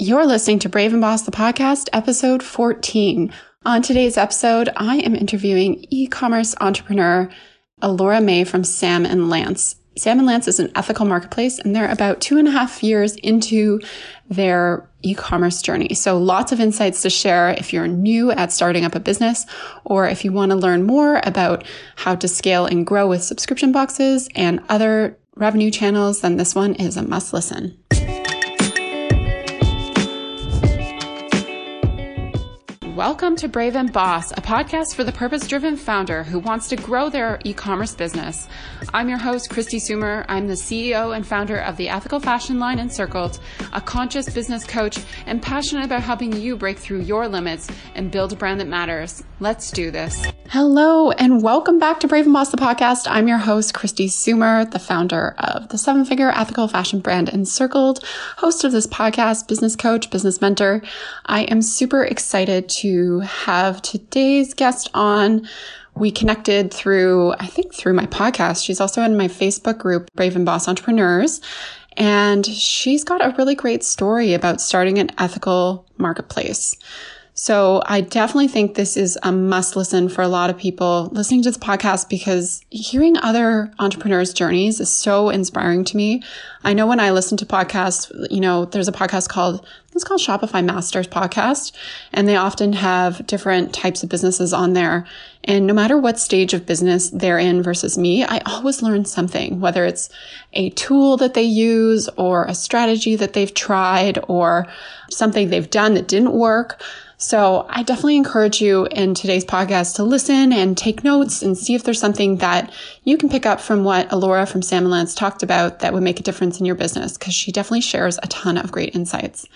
You're listening to Brave and Boss, the podcast, episode 14. On today's episode, I am interviewing e commerce entrepreneur Alora May from Sam and Lance. Sam and Lance is an ethical marketplace, and they're about two and a half years into their e commerce journey. So, lots of insights to share if you're new at starting up a business, or if you want to learn more about how to scale and grow with subscription boxes and other revenue channels, then this one is a must listen. Welcome to Brave and Boss, a podcast for the purpose driven founder who wants to grow their e commerce business. I'm your host, Kristi Soomer. I'm the CEO and founder of the ethical fashion line Encircled, a conscious business coach, and passionate about helping you break through your limits and build a brand that matters. Let's do this. Hello, and welcome back to Brave and Boss, the podcast. I'm your host, Kristi Soomer, the founder of the seven figure ethical fashion brand Encircled, host of this podcast, business coach, business mentor. I am super excited to to have today's guest on. We connected through, I think through my podcast. She's also in my Facebook group, Brave and Boss Entrepreneurs. And she's got a really great story about starting an ethical marketplace. So I definitely think this is a must listen for a lot of people listening to this podcast because hearing other entrepreneurs' journeys is so inspiring to me. I know when I listen to podcasts, you know, there's a podcast called, it's called Shopify Masters podcast, and they often have different types of businesses on there. And no matter what stage of business they're in versus me, I always learn something, whether it's a tool that they use or a strategy that they've tried or something they've done that didn't work. So I definitely encourage you in today's podcast to listen and take notes and see if there's something that you can pick up from what Alora from Sam and Lance talked about that would make a difference in your business because she definitely shares a ton of great insights.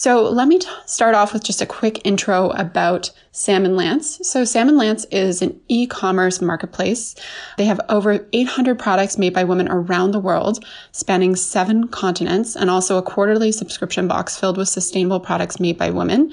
So let me t- start off with just a quick intro about Sam and Lance. So Sam and Lance is an e-commerce marketplace. They have over 800 products made by women around the world, spanning seven continents, and also a quarterly subscription box filled with sustainable products made by women.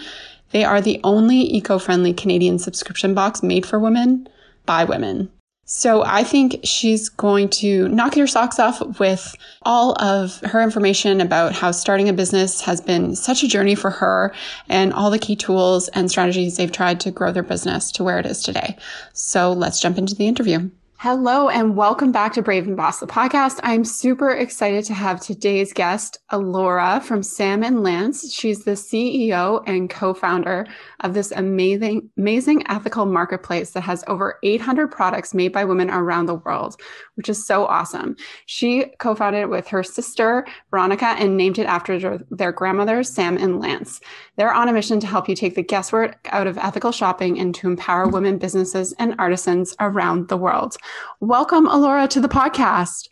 They are the only eco friendly Canadian subscription box made for women by women. So I think she's going to knock your socks off with all of her information about how starting a business has been such a journey for her and all the key tools and strategies they've tried to grow their business to where it is today. So let's jump into the interview. Hello and welcome back to Brave and Boss, the podcast. I'm super excited to have today's guest, Alora from Sam and Lance. She's the CEO and co-founder of this amazing, amazing ethical marketplace that has over 800 products made by women around the world, which is so awesome. She co-founded it with her sister, Veronica, and named it after their grandmothers, Sam and Lance. They're on a mission to help you take the guesswork out of ethical shopping and to empower women businesses and artisans around the world. Welcome, Alora, to the podcast.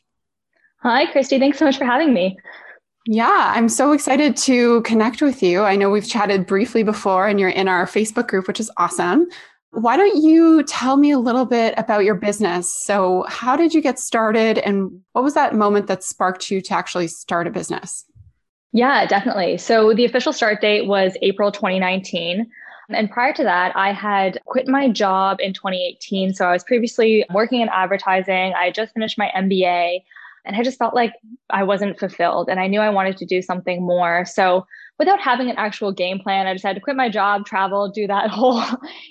Hi, Kristi. Thanks so much for having me. Yeah, I'm so excited to connect with you. I know we've chatted briefly before and you're in our Facebook group, which is awesome. Why don't you tell me a little bit about your business? So, how did you get started and what was that moment that sparked you to actually start a business? Yeah, definitely. So, the official start date was April 2019. Mm-hmm. And prior to that, I had quit my job in 2018. So I was previously working in advertising. I just finished my MBA and I just felt like I wasn't fulfilled and I knew I wanted to do something more. So without having an actual game plan, I decided to quit my job, travel, do that whole,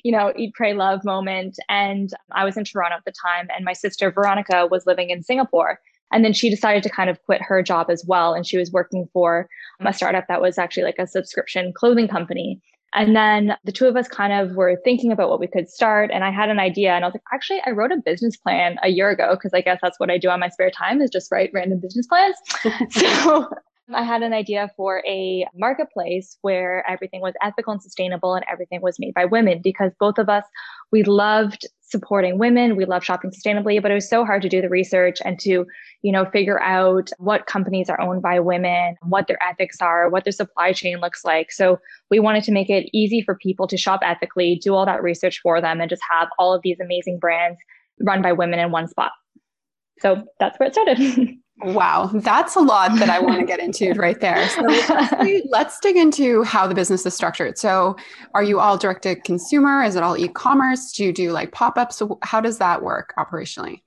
you know, eat, pray, love moment. And I was in Toronto at the time and my sister Veronica was living in Singapore. And then she decided to kind of quit her job as well. And she was working for a mm. startup that was actually like a subscription clothing company. And then the two of us kind of were thinking about what we could start. And I had an idea and I was like, actually, I wrote a business plan a year ago because I guess that's what I do on my spare time is just write random business plans. so I had an idea for a marketplace where everything was ethical and sustainable and everything was made by women because both of us, we loved supporting women. We love shopping sustainably, but it was so hard to do the research and to, you know, figure out what companies are owned by women, what their ethics are, what their supply chain looks like. So we wanted to make it easy for people to shop ethically, do all that research for them, and just have all of these amazing brands run by women in one spot. So that's where it started. Wow, that's a lot that I want to get into right there. So let's dig into how the business is structured. So, are you all direct to consumer? Is it all e commerce? Do you do like pop ups? How does that work operationally?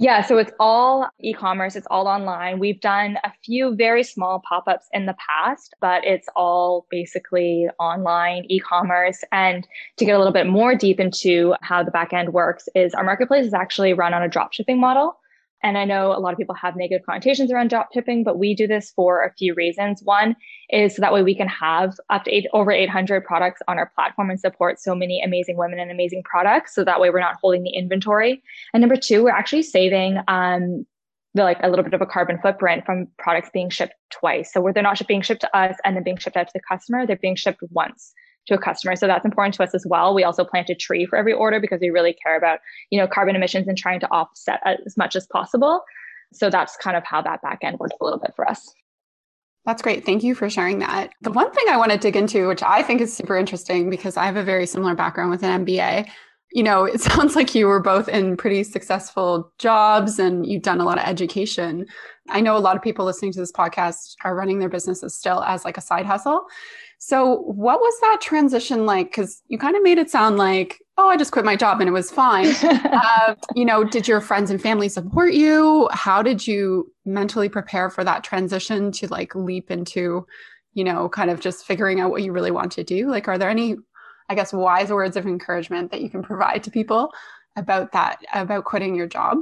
Yeah, so it's all e commerce, it's all online. We've done a few very small pop ups in the past, but it's all basically online e commerce. And to get a little bit more deep into how the back end works, is our marketplace is actually run on a drop shipping model. And I know a lot of people have negative connotations around drop shipping, but we do this for a few reasons. One is so that way we can have up to eight, over 800 products on our platform and support so many amazing women and amazing products. So that way we're not holding the inventory. And number two, we're actually saving um, the, like a little bit of a carbon footprint from products being shipped twice. So where they're not being shipped to us and then being shipped out to the customer, they're being shipped once to a customer. So that's important to us as well. We also plant a tree for every order because we really care about, you know, carbon emissions and trying to offset as much as possible. So that's kind of how that back end works a little bit for us. That's great. Thank you for sharing that. The one thing I want to dig into, which I think is super interesting because I have a very similar background with an MBA. You know, it sounds like you were both in pretty successful jobs and you've done a lot of education. I know a lot of people listening to this podcast are running their businesses still as like a side hustle. So, what was that transition like? Because you kind of made it sound like, oh, I just quit my job and it was fine. uh, you know, did your friends and family support you? How did you mentally prepare for that transition to like leap into, you know, kind of just figuring out what you really want to do? Like, are there any, I guess, wise words of encouragement that you can provide to people about that, about quitting your job?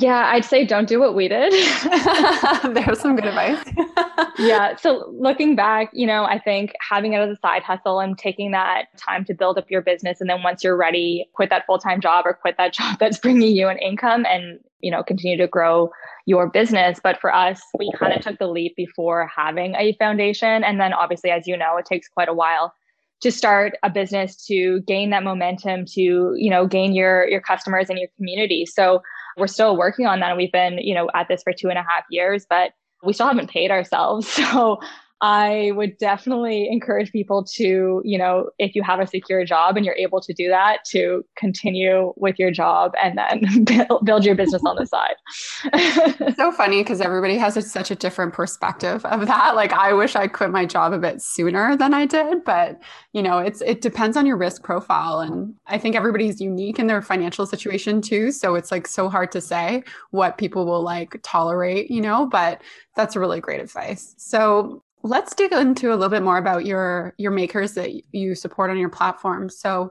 Yeah, I'd say don't do what we did. There's some good advice. yeah. So looking back, you know, I think having it as a side hustle and taking that time to build up your business. And then once you're ready, quit that full time job or quit that job that's bringing you an income and, you know, continue to grow your business. But for us, we kind of took the leap before having a foundation. And then obviously, as you know, it takes quite a while to start a business to gain that momentum to you know gain your your customers and your community so we're still working on that. We've been, you know, at this for two and a half years, but we still haven't paid ourselves. So I would definitely encourage people to, you know, if you have a secure job and you're able to do that, to continue with your job and then build, build your business on the side. so funny because everybody has a, such a different perspective of that. Like, I wish I quit my job a bit sooner than I did, but you know, it's it depends on your risk profile, and I think everybody's unique in their financial situation too. So it's like so hard to say what people will like tolerate, you know. But that's a really great advice. So let's dig into a little bit more about your your makers that you support on your platform. So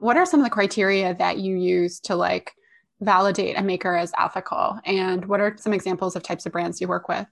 what are some of the criteria that you use to like validate a maker as ethical and what are some examples of types of brands you work with?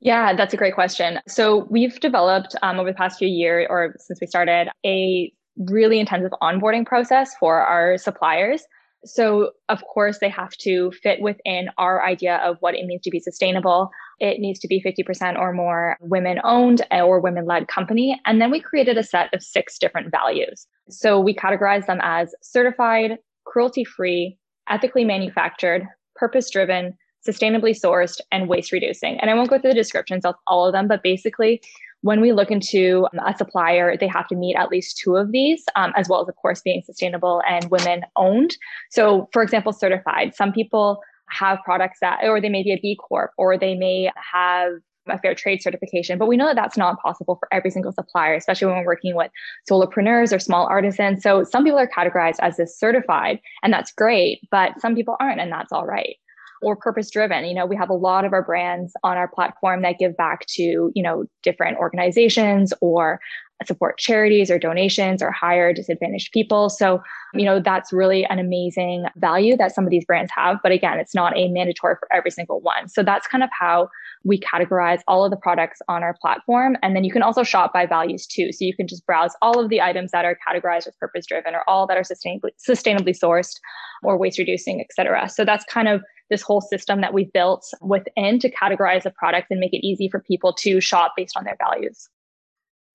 Yeah that's a great question. So we've developed um, over the past few years or since we started a really intensive onboarding process for our suppliers. So, of course, they have to fit within our idea of what it means to be sustainable. It needs to be 50% or more women owned or women led company. And then we created a set of six different values. So, we categorize them as certified, cruelty free, ethically manufactured, purpose driven, sustainably sourced, and waste reducing. And I won't go through the descriptions of all of them, but basically, when we look into a supplier, they have to meet at least two of these, um, as well as, of course, being sustainable and women owned. So, for example, certified. Some people have products that, or they may be a B Corp, or they may have a fair trade certification. But we know that that's not possible for every single supplier, especially when we're working with solopreneurs or small artisans. So some people are categorized as this certified, and that's great, but some people aren't, and that's all right or purpose driven. You know, we have a lot of our brands on our platform that give back to, you know, different organizations or support charities or donations or hire disadvantaged people. So, you know, that's really an amazing value that some of these brands have. But again, it's not a mandatory for every single one. So that's kind of how we categorize all of the products on our platform. And then you can also shop by values too. So you can just browse all of the items that are categorized as purpose driven or all that are sustainably sustainably sourced or waste reducing, et cetera. So that's kind of this whole system that we've built within to categorize the products and make it easy for people to shop based on their values.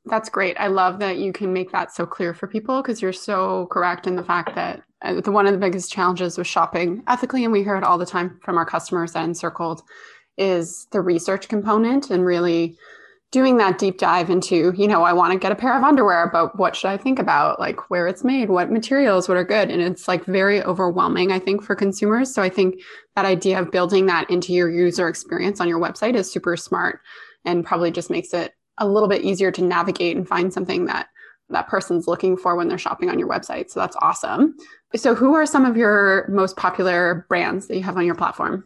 That's great. I love that you can make that so clear for people because you're so correct in the fact that uh, the one of the biggest challenges with shopping ethically, and we hear it all the time from our customers at Encircled, is the research component and really doing that deep dive into, you know, I want to get a pair of underwear, but what should I think about? Like where it's made, what materials, what are good. And it's like very overwhelming, I think, for consumers. So I think that idea of building that into your user experience on your website is super smart and probably just makes it a little bit easier to navigate and find something that that person's looking for when they're shopping on your website. So that's awesome. So, who are some of your most popular brands that you have on your platform?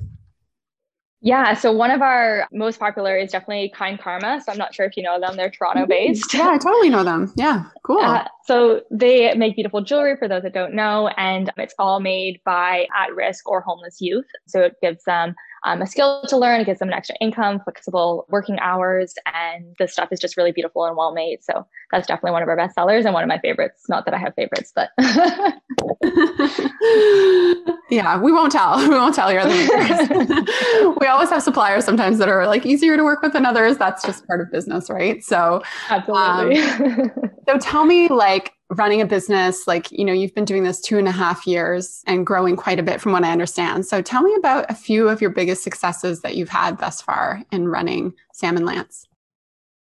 Yeah, so one of our most popular is definitely Kind Karma. So I'm not sure if you know them. They're Toronto based. Yeah, I totally know them. Yeah, cool. Uh, so they make beautiful jewelry for those that don't know, and it's all made by at risk or homeless youth. So it gives them um, a skill to learn. It gives them an extra income, flexible working hours, and the stuff is just really beautiful and well made. So that's definitely one of our best sellers and one of my favorites. Not that I have favorites, but yeah, we won't tell. We won't tell your other we always have suppliers sometimes that are like easier to work with than others. That's just part of business, right? So absolutely. Um, so tell me, like running a business, like, you know, you've been doing this two and a half years and growing quite a bit from what I understand. So tell me about a few of your biggest successes that you've had thus far in running Sam and Lance.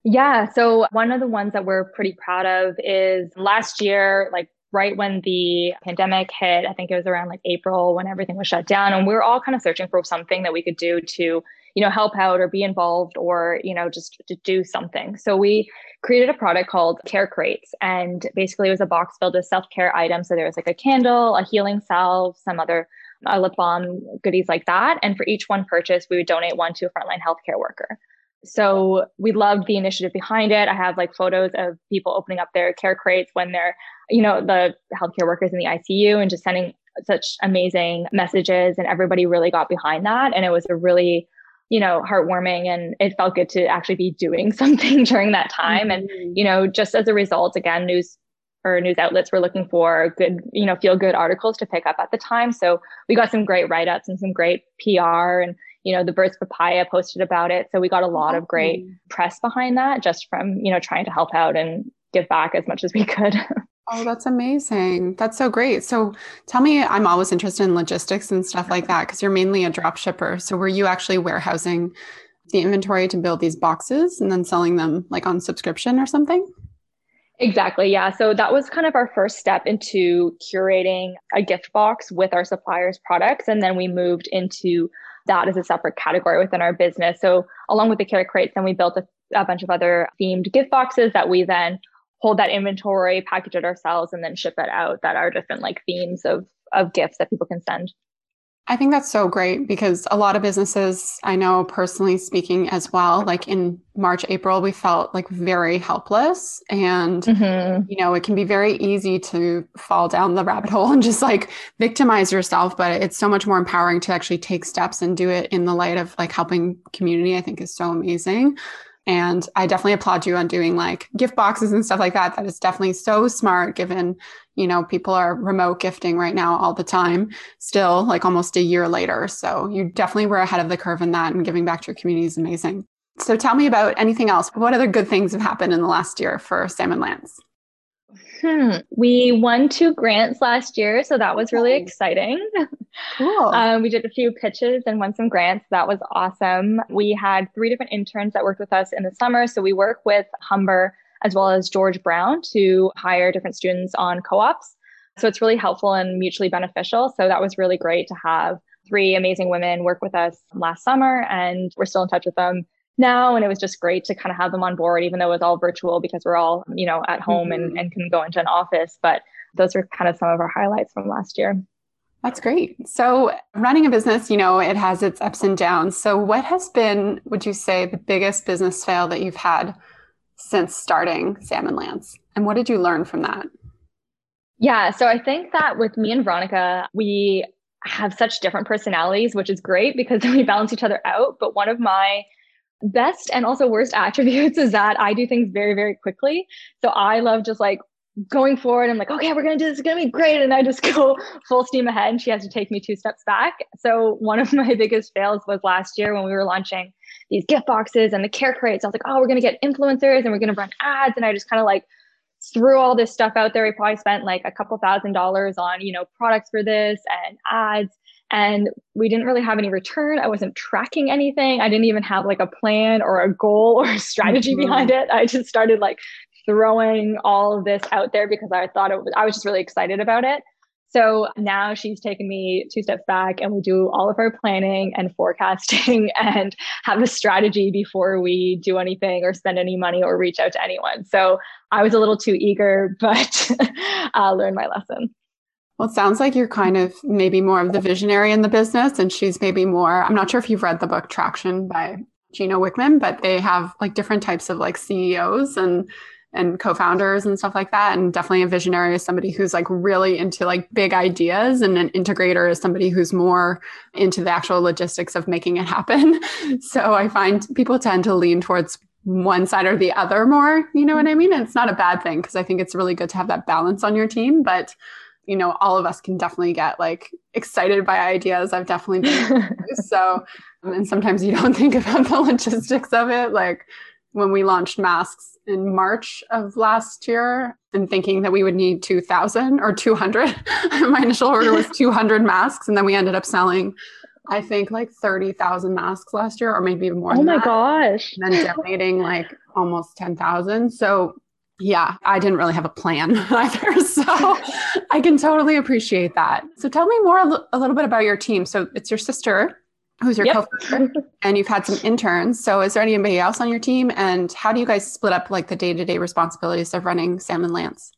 Yeah. So one of the ones that we're pretty proud of is last year, like right when the pandemic hit, I think it was around like April when everything was shut down. And we were all kind of searching for something that we could do to you know, help out or be involved or, you know, just to do something. So we created a product called Care Crates. And basically it was a box filled with self-care items. So there was like a candle, a healing salve, some other a lip balm, goodies like that. And for each one purchase, we would donate one to a frontline healthcare worker. So we loved the initiative behind it. I have like photos of people opening up their care crates when they're, you know, the healthcare workers in the ICU and just sending such amazing messages. And everybody really got behind that. And it was a really you know, heartwarming and it felt good to actually be doing something during that time. Mm-hmm. And, you know, just as a result, again, news or news outlets were looking for good, you know, feel good articles to pick up at the time. So we got some great write ups and some great PR and, you know, the Birds Papaya posted about it. So we got a lot of great press behind that just from, you know, trying to help out and give back as much as we could. Oh, that's amazing. That's so great. So tell me, I'm always interested in logistics and stuff like that because you're mainly a drop shipper. So were you actually warehousing the inventory to build these boxes and then selling them like on subscription or something? Exactly. Yeah. So that was kind of our first step into curating a gift box with our suppliers' products. And then we moved into that as a separate category within our business. So along with the care crates, then we built a, a bunch of other themed gift boxes that we then hold that inventory, package it ourselves, and then ship it out that are different like themes of of gifts that people can send. I think that's so great because a lot of businesses, I know personally speaking as well, like in March, April, we felt like very helpless. And, mm-hmm. you know, it can be very easy to fall down the rabbit hole and just like victimize yourself. But it's so much more empowering to actually take steps and do it in the light of like helping community, I think is so amazing. And I definitely applaud you on doing like gift boxes and stuff like that. That is definitely so smart given, you know, people are remote gifting right now all the time, still like almost a year later. So you definitely were ahead of the curve in that and giving back to your community is amazing. So tell me about anything else. What other good things have happened in the last year for Sam and Lance? Hmm. We won two grants last year, so that was really exciting. Cool. Um, we did a few pitches and won some grants. That was awesome. We had three different interns that worked with us in the summer. So we work with Humber as well as George Brown to hire different students on co-ops. So it's really helpful and mutually beneficial. So that was really great to have three amazing women work with us last summer, and we're still in touch with them now. And it was just great to kind of have them on board, even though it was all virtual because we're all, you know, at home mm-hmm. and, and can go into an office. But those were kind of some of our highlights from last year. That's great. So, running a business, you know, it has its ups and downs. So, what has been, would you say, the biggest business fail that you've had since starting Sam and Lance? And what did you learn from that? Yeah. So, I think that with me and Veronica, we have such different personalities, which is great because we balance each other out. But one of my best and also worst attributes is that I do things very, very quickly. So I love just like going forward. I'm like, okay, we're gonna do this. It's gonna be great, and I just go full steam ahead. And she has to take me two steps back. So one of my biggest fails was last year when we were launching these gift boxes and the care crates. I was like, oh, we're gonna get influencers and we're gonna run ads, and I just kind of like threw all this stuff out there. We probably spent like a couple thousand dollars on you know products for this and ads and we didn't really have any return. I wasn't tracking anything. I didn't even have like a plan or a goal or a strategy mm-hmm. behind it. I just started like throwing all of this out there because I thought it was, I was just really excited about it. So now she's taken me two steps back and we do all of our planning and forecasting and have a strategy before we do anything or spend any money or reach out to anyone. So I was a little too eager, but uh, learned my lesson. Well, it sounds like you're kind of maybe more of the visionary in the business, and she's maybe more. I'm not sure if you've read the book Traction by Gino Wickman, but they have like different types of like CEOs and and co-founders and stuff like that and definitely a visionary is somebody who's like really into like big ideas and an integrator is somebody who's more into the actual logistics of making it happen so i find people tend to lean towards one side or the other more you know what i mean and it's not a bad thing because i think it's really good to have that balance on your team but you know all of us can definitely get like excited by ideas i've definitely been so um, and sometimes you don't think about the logistics of it like when we launched masks in March of last year and thinking that we would need 2000 or 200. My initial order was 200 masks and then we ended up selling I think like 30,000 masks last year or maybe even more. Oh my that. gosh. And then donating like almost 10,000. So yeah, I didn't really have a plan either. So I can totally appreciate that. So tell me more a little bit about your team. So it's your sister who's your yep. co-founder and you've had some interns so is there anybody else on your team and how do you guys split up like the day-to-day responsibilities of running sam and lance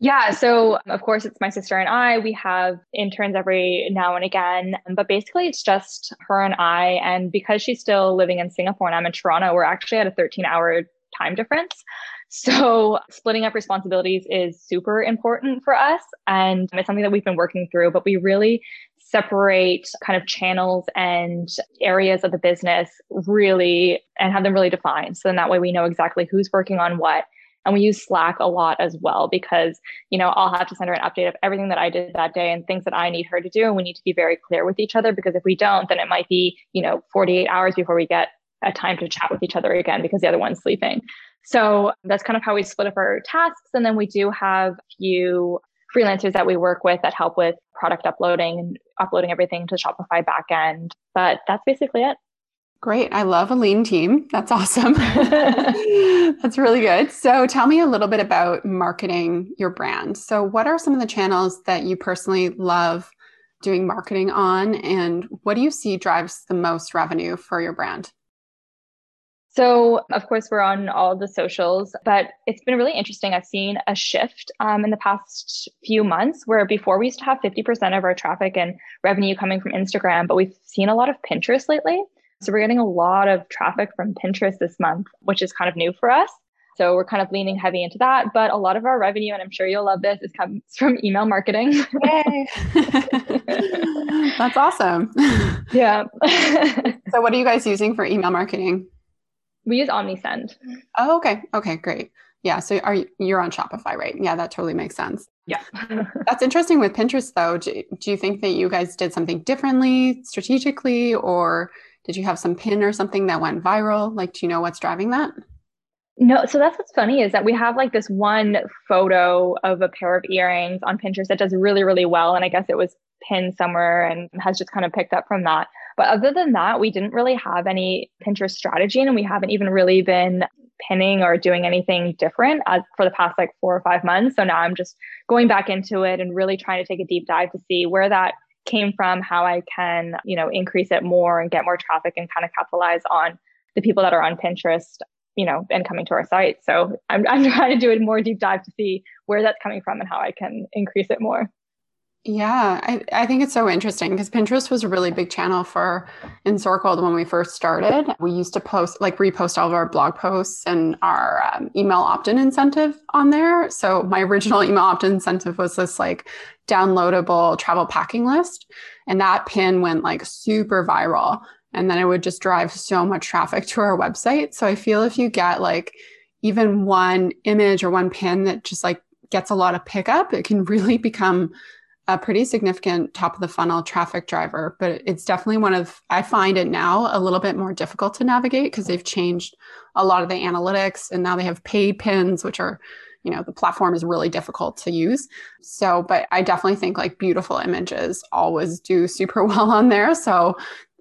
yeah, so of course it's my sister and I. We have interns every now and again, but basically it's just her and I. And because she's still living in Singapore and I'm in Toronto, we're actually at a 13 hour time difference. So splitting up responsibilities is super important for us. And it's something that we've been working through, but we really separate kind of channels and areas of the business really and have them really defined. So then that way we know exactly who's working on what. And we use Slack a lot as well because, you know, I'll have to send her an update of everything that I did that day and things that I need her to do. And we need to be very clear with each other because if we don't, then it might be, you know, 48 hours before we get a time to chat with each other again because the other one's sleeping. So that's kind of how we split up our tasks. And then we do have a few freelancers that we work with that help with product uploading and uploading everything to Shopify backend. But that's basically it. Great. I love a lean team. That's awesome. That's really good. So, tell me a little bit about marketing your brand. So, what are some of the channels that you personally love doing marketing on? And what do you see drives the most revenue for your brand? So, of course, we're on all the socials, but it's been really interesting. I've seen a shift um, in the past few months where before we used to have 50% of our traffic and revenue coming from Instagram, but we've seen a lot of Pinterest lately. So, we're getting a lot of traffic from Pinterest this month, which is kind of new for us. So, we're kind of leaning heavy into that. But a lot of our revenue, and I'm sure you'll love this, is comes from email marketing. Yay. That's awesome. Yeah. so, what are you guys using for email marketing? We use OmniSend. Oh, okay. Okay, great. Yeah. So are you, you're on Shopify, right? Yeah, that totally makes sense. Yeah. That's interesting with Pinterest though. Do, do you think that you guys did something differently strategically or did you have some pin or something that went viral? Like, do you know what's driving that? No, so that's what's funny is that we have like this one photo of a pair of earrings on Pinterest that does really, really well. And I guess it was pinned somewhere and has just kind of picked up from that. But other than that, we didn't really have any Pinterest strategy and we haven't even really been pinning or doing anything different as, for the past like four or five months. So now I'm just going back into it and really trying to take a deep dive to see where that came from, how I can, you know, increase it more and get more traffic and kind of capitalize on the people that are on Pinterest, you know, and coming to our site. So I'm, I'm trying to do a more deep dive to see where that's coming from and how I can increase it more. Yeah, I, I think it's so interesting because Pinterest was a really big channel for Encircled when we first started. We used to post, like, repost all of our blog posts and our um, email opt in incentive on there. So, my original email opt in incentive was this like downloadable travel packing list. And that pin went like super viral. And then it would just drive so much traffic to our website. So, I feel if you get like even one image or one pin that just like gets a lot of pickup, it can really become a pretty significant top of the funnel traffic driver, but it's definitely one of, I find it now a little bit more difficult to navigate because they've changed a lot of the analytics and now they have paid pins, which are, you know, the platform is really difficult to use. So, but I definitely think like beautiful images always do super well on there. So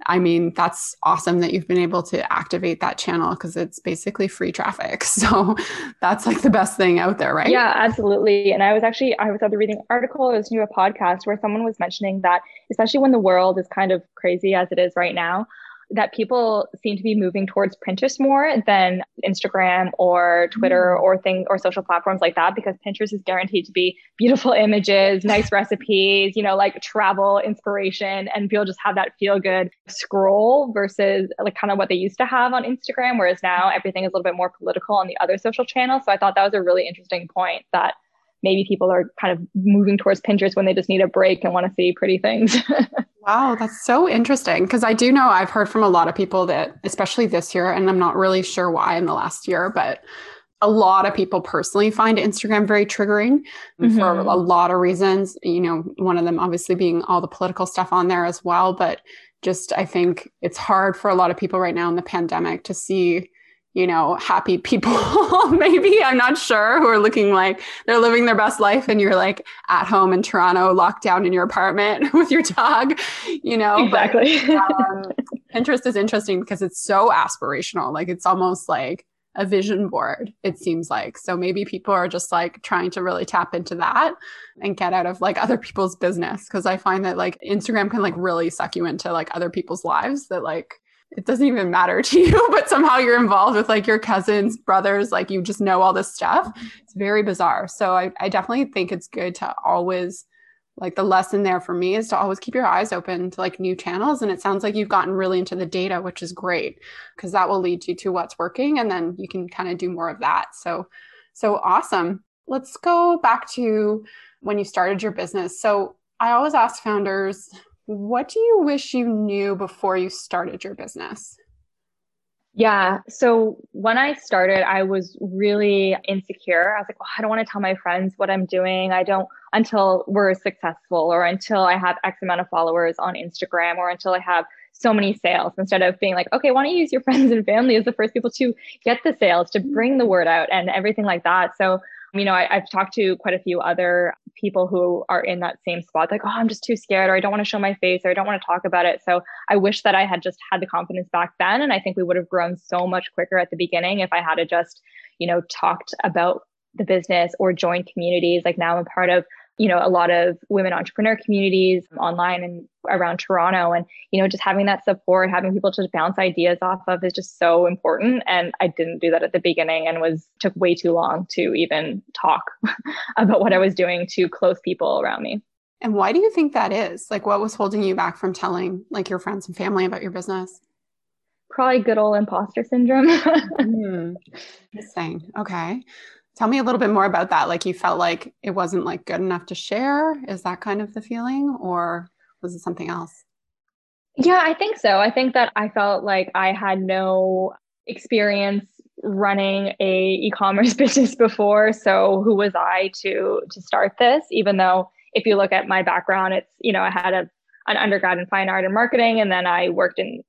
I mean, that's awesome that you've been able to activate that channel because it's basically free traffic. So that's like the best thing out there, right? Yeah, absolutely. And I was actually, I was either reading an article or listening to a podcast where someone was mentioning that, especially when the world is kind of crazy as it is right now, that people seem to be moving towards Pinterest more than Instagram or Twitter mm. or thing or social platforms like that because Pinterest is guaranteed to be beautiful images, nice recipes, you know, like travel inspiration and people just have that feel good scroll versus like kind of what they used to have on Instagram whereas now everything is a little bit more political on the other social channels. So I thought that was a really interesting point that maybe people are kind of moving towards Pinterest when they just need a break and want to see pretty things. wow, that's so interesting. Because I do know I've heard from a lot of people that, especially this year, and I'm not really sure why in the last year, but a lot of people personally find Instagram very triggering mm-hmm. for a lot of reasons. You know, one of them obviously being all the political stuff on there as well. But just, I think it's hard for a lot of people right now in the pandemic to see you know, happy people, maybe, I'm not sure, who are looking like they're living their best life and you're like at home in Toronto, locked down in your apartment with your dog, you know. Exactly. But, um, Pinterest is interesting because it's so aspirational. Like it's almost like a vision board, it seems like. So maybe people are just like trying to really tap into that and get out of like other people's business. Cause I find that like Instagram can like really suck you into like other people's lives that like it doesn't even matter to you, but somehow you're involved with like your cousins, brothers, like you just know all this stuff. It's very bizarre. So I, I definitely think it's good to always like the lesson there for me is to always keep your eyes open to like new channels. And it sounds like you've gotten really into the data, which is great because that will lead you to what's working and then you can kind of do more of that. So so awesome. Let's go back to when you started your business. So I always ask founders what do you wish you knew before you started your business? Yeah. So when I started, I was really insecure. I was like, well, I don't want to tell my friends what I'm doing. I don't until we're successful or until I have X amount of followers on Instagram or until I have so many sales instead of being like, okay, why don't you use your friends and family as the first people to get the sales, to bring the word out and everything like that. So you know, I, have talked to quite a few other people who are in that same spot, like, oh, I'm just too scared, or I don't want to show my face, or I don't want to talk about it. So I wish that I had just had the confidence back then. And I think we would have grown so much quicker at the beginning if I had just, you know, talked about the business or joined communities. Like now I'm part of you know a lot of women entrepreneur communities online and around toronto. And you know just having that support having people to bounce ideas off of is just so important. And i didn't do that at the beginning and was took way too long to even talk about what i was doing to close people around me. And why do you think that is? Like what was holding you back from telling like your friends and family about your business? Probably good old imposter syndrome. Mm, interesting. Okay Tell me a little bit more about that. Like you felt like it wasn't like good enough to share. Is that kind of the feeling or was it something else? Yeah, I think so. I think that I felt like I had no experience running a e-commerce business before, so who was I to to start this even though if you look at my background it's, you know, I had a an undergrad in fine art and marketing and then I worked in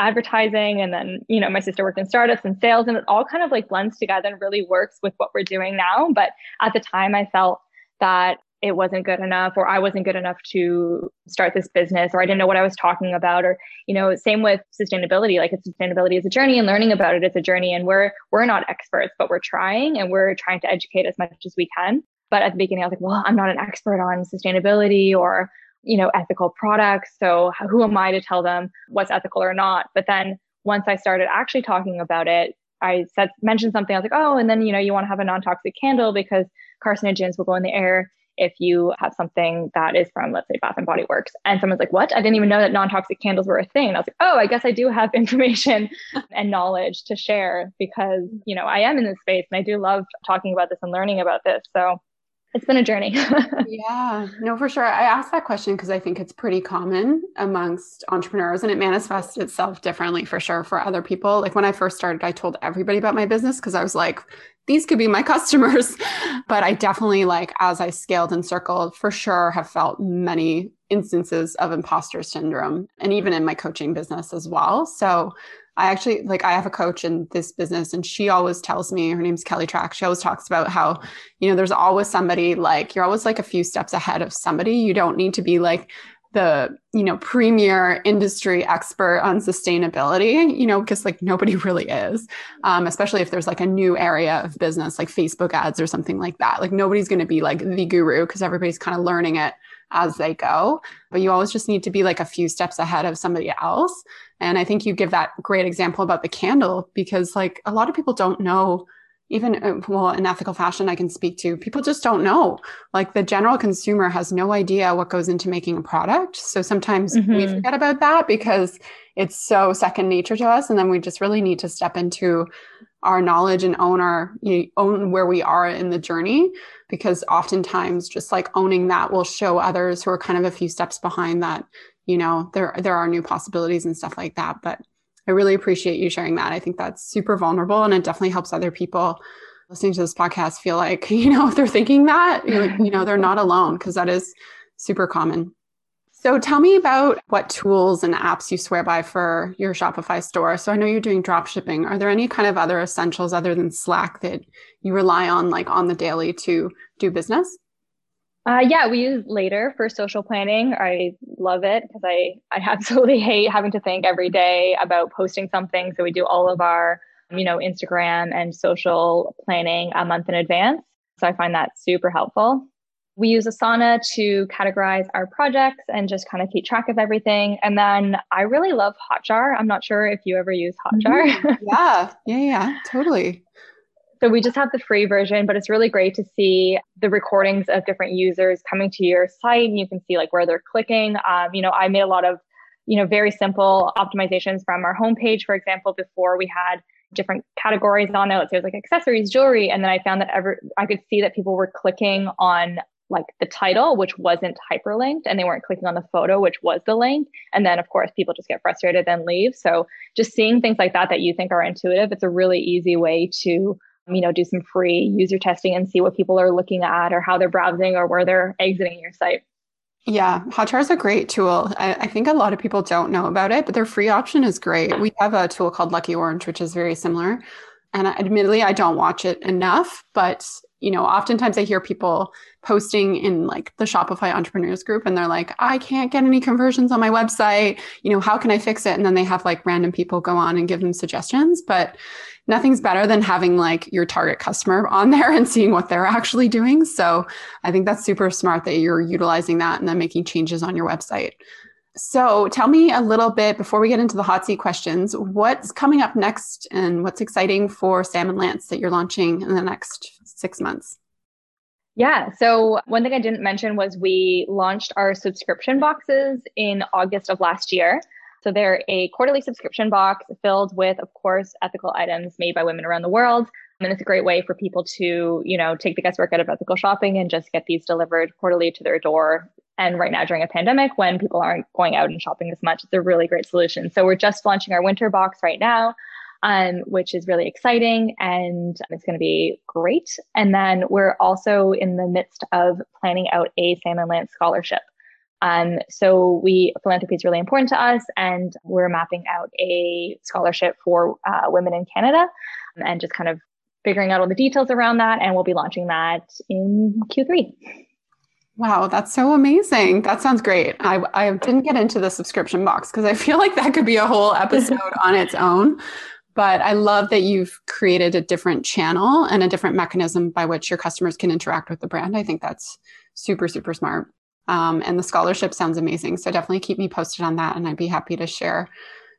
advertising and then you know my sister worked in startups and sales and it all kind of like blends together and really works with what we're doing now. But at the time i felt that it wasn't good enough or i wasn't good enough to start this business or i didn't know what i was talking about or you know same with sustainability. Like it's sustainability is a journey and learning about it is a journey and we're we're not experts but we're trying and we're trying to educate as much as we can. But at the beginning i was like well i'm not an expert on sustainability or you know, ethical products. So who am I to tell them what's ethical or not? But then once I started actually talking about it, I said mentioned something. I was like, oh, and then you know, you want to have a non-toxic candle because carcinogens will go in the air if you have something that is from, let's say, Bath and Body Works. And someone's like, what? I didn't even know that non-toxic candles were a thing. And I was like, oh, I guess I do have information and knowledge to share because, you know, I am in this space and I do love talking about this and learning about this. So it's been a journey. yeah, no, for sure. I asked that question because I think it's pretty common amongst entrepreneurs and it manifests itself differently for sure for other people. Like when I first started, I told everybody about my business because I was like, these could be my customers. but I definitely, like, as I scaled Encircled, for sure have felt many instances of imposter syndrome and even in my coaching business as well. So I actually like I have a coach in this business and she always tells me her name's Kelly Track. She always talks about how, you know, there's always somebody like you're always like a few steps ahead of somebody. You don't need to be like the you know premier industry expert on sustainability you know because like nobody really is um, especially if there's like a new area of business like facebook ads or something like that like nobody's going to be like the guru because everybody's kind of learning it as they go but you always just need to be like a few steps ahead of somebody else. And i think you give that great example about the candle because like a lot of people don't know even uh, well in ethical fashion i can speak to people just don't know. Like the general consumer has no idea what goes into making a product. So sometimes mm-hmm. we forget about that because it's so second nature to us and then we just really need to step into our knowledge and own our you know, own where we are in the journey because oftentimes just like owning that will show others who are kind of a few steps behind that you know there there are new possibilities and stuff like that but I really appreciate you sharing that. I think that's super vulnerable and it definitely helps other people listening to this podcast feel like, you know, if they're thinking that, you know, they're not alone because that is super common. So tell me about what tools and apps you swear by for your Shopify store. So I know you're doing drop shipping. Are there any kind of other essentials other than Slack that you rely on like on the daily to do business? Uh, yeah, we use Later for social planning. I love it because I, I absolutely hate having to think every day about posting something. So we do all of our, you know, Instagram and social planning a month in advance. So I find that super helpful. We use Asana to categorize our projects and just kind of keep track of everything. And then I really love Hotjar. I'm not sure if you ever use Hotjar. Mm-hmm. yeah, yeah, yeah, totally. So we just have the free version, but it's really great to see the recordings of different users coming to your site and you can see like where they're clicking. Um, you know, I made a lot of, you know, very simple optimizations from our homepage, for example, before we had different categories on it. So it was like accessories, jewelry. And then I found that ever I could see that people were clicking on like the title, which wasn't hyperlinked, and they weren't clicking on the photo, which was the link. And then, of course, people just get frustrated and leave. So, just seeing things like that that you think are intuitive, it's a really easy way to um, you know, do some free user testing and see what people are looking at or how they're browsing or where they're exiting your site. Yeah, Hotjar is a great tool. I, I, think a lot of people don't know about it, but their free option is great. We have a tool called Lucky Orange, which is very similar. And admittedly, I don't watch it enough, but you know, oftentimes I hear people posting in like the Shopify entrepreneurs group and they're like, I can't get any conversions on my website. You know, how can I fix it? And then they have like random people go on and give them suggestions. But nothing's better than having like your target customer on there and seeing what they're actually doing. So I think that's super smart that you're utilizing that and then making changes on your website. So tell me a little bit before we get into the hot seat questions, what's coming up next and what's exciting for Sam and Lance that you're launching in the next six months? Yeah. So, one thing I didn't mention was we launched our subscription boxes in August of last year. So, they're a quarterly subscription box filled with, of course, ethical items made by women around the world. And it's a great way for people to, you know, take the guesswork out of ethical shopping and just get these delivered quarterly to their door. And right now, during a pandemic, when people aren't going out and shopping as much, it's a really great solution. So, we're just launching our winter box right now um, which is really exciting and it's going to be great. And then we're also in the midst of planning out a Sam and Lance scholarship. Um, so we philanthropy is really important to us, and we're mapping out a scholarship for uh, women in Canada, and just kind of figuring out all the details around that. And we'll be launching that in Q3. Wow, that's so amazing. That sounds great. I, I didn't get into the subscription box because I feel like that could be a whole episode on its own. But I love that you've created a different channel and a different mechanism by which your customers can interact with the brand. I think that's super, super smart. Um, and the scholarship sounds amazing. So definitely keep me posted on that, and I'd be happy to share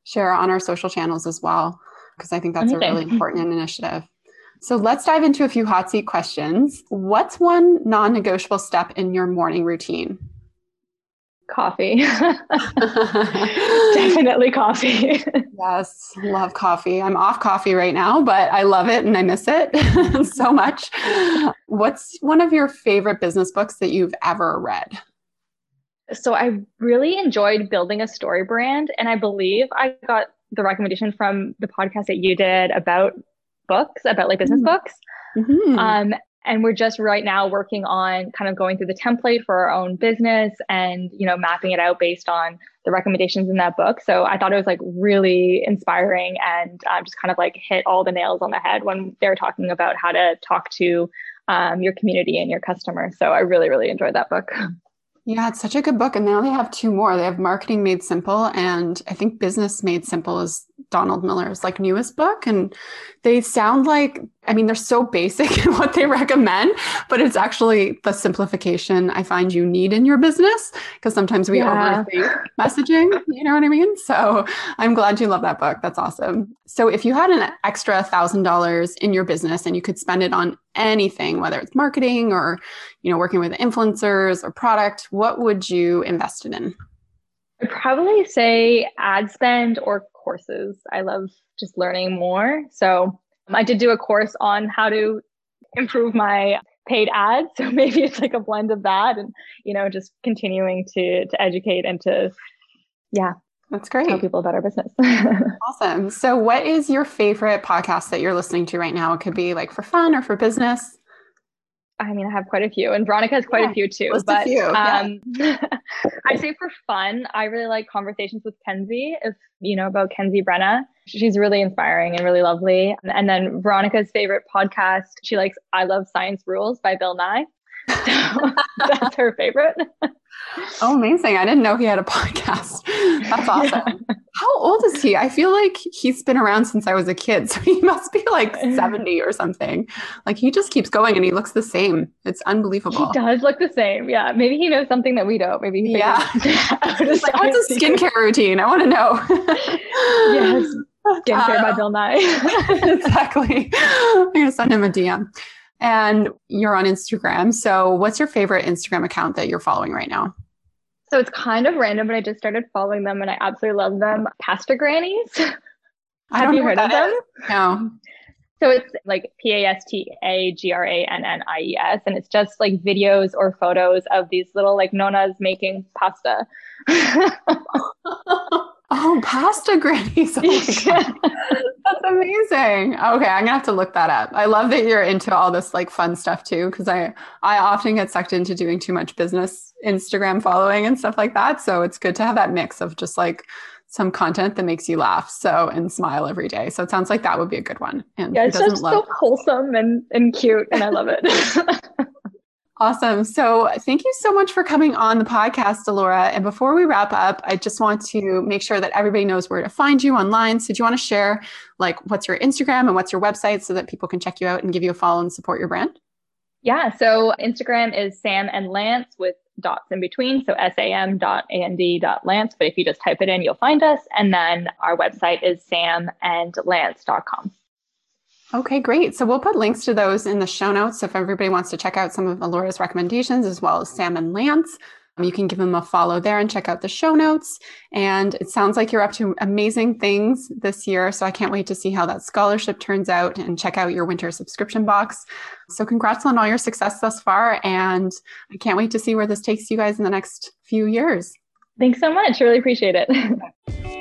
share on our social channels as well because I think that's okay. a really important initiative. So let's dive into a few hot seat questions. What's one non-negotiable step in your morning routine? coffee. Definitely coffee. yes, love coffee. I'm off coffee right now, but I love it and I miss it so much. What's one of your favorite business books that you've ever read? So I really enjoyed building a StoryBrand and I believe I got the recommendation from the podcast that you did about books, about like business mm. books. Mm-hmm. Um, and we're just right now working on kind of going through the template for our own business and you know mapping it out based on the recommendations in that book so i thought it was like really inspiring and um, just kind of like hit all the nails on the head when they're talking about how to talk to um, your community and your customers so i really really enjoyed that book Yeah, it's such a good book. And now they have two more. They have Marketing Made Simple and I think Business Made Simple is Donald Miller's like newest book. And they sound like, I mean, they're so basic in what they recommend, but it's actually the simplification I find you need in your business because sometimes we yeah. overthink messaging. You know what I mean? So I'm glad you love that book. That's awesome. So if you had an extra thousand dollars in your business and you could spend it on anything, whether it's marketing or, you know, working with influencers or product, what would you invest it in? I'd probably say ad spend or courses. I love just learning more. So um, I did do a course on how to improve my paid ads. So maybe it's like a blend of that and, you know, just continuing to to educate and to yeah. That's great. Tell people about our business. awesome. So what is your favorite podcast that you're listening to right now? It could be like for fun or for business. I mean, I have quite a few, and Veronica has quite yeah, a few too. But few, um, yeah. I say for fun, I really like conversations with Kenzie. If you know about Kenzie Brenna, she's really inspiring and really lovely. And then Veronica's favorite podcast, she likes "I Love Science Rules" by Bill Nye. So that's her favorite. Oh, amazing. I didn't know he had a podcast. That's awesome. Yeah. How old is he? I feel like he's been around since I was a kid. So he must be like 70 or something. Like he just keeps going and he looks the same. It's unbelievable. He does look the same. Yeah. Maybe he knows something that we don't. Maybe he Yeah. like, what's a skincare routine? I want to know. yes. Skincare uh, by Bill Nye. exactly. I'm going to send him a DM and you're on Instagram. So, what's your favorite Instagram account that you're following right now? So, it's kind of random, but I just started following them and I absolutely love them. Pasta Grannies. I Have you heard of them? Is. No. So it's like P A S T A G R A N N I E S, and it's just like videos or photos of these little like nonas making pasta. Oh, pasta grannies. Oh That's amazing. Okay, I'm gonna have to look that up. I love that you're into all this like fun stuff too, because I I often get sucked into doing too much business Instagram following and stuff like that. So it's good to have that mix of just like some content that makes you laugh so and smile every day. So it sounds like that would be a good one. And yeah, it's just love- so wholesome and, and cute, and I love it. Awesome. So, thank you so much for coming on the podcast, Delora. And before we wrap up, I just want to make sure that everybody knows where to find you online. So, do you want to share, like, what's your Instagram and what's your website so that people can check you out and give you a follow and support your brand? Yeah. So, Instagram is Sam and Lance with dots in between. So, sam dot and dot lance. But if you just type it in, you'll find us. And then our website is samandlance.com. Okay, great. So we'll put links to those in the show notes. if everybody wants to check out some of Alora's recommendations, as well as Sam and Lance, um, you can give them a follow there and check out the show notes. And it sounds like you're up to amazing things this year. So I can't wait to see how that scholarship turns out and check out your winter subscription box. So congrats on all your success thus far. And I can't wait to see where this takes you guys in the next few years. Thanks so much. Really appreciate it.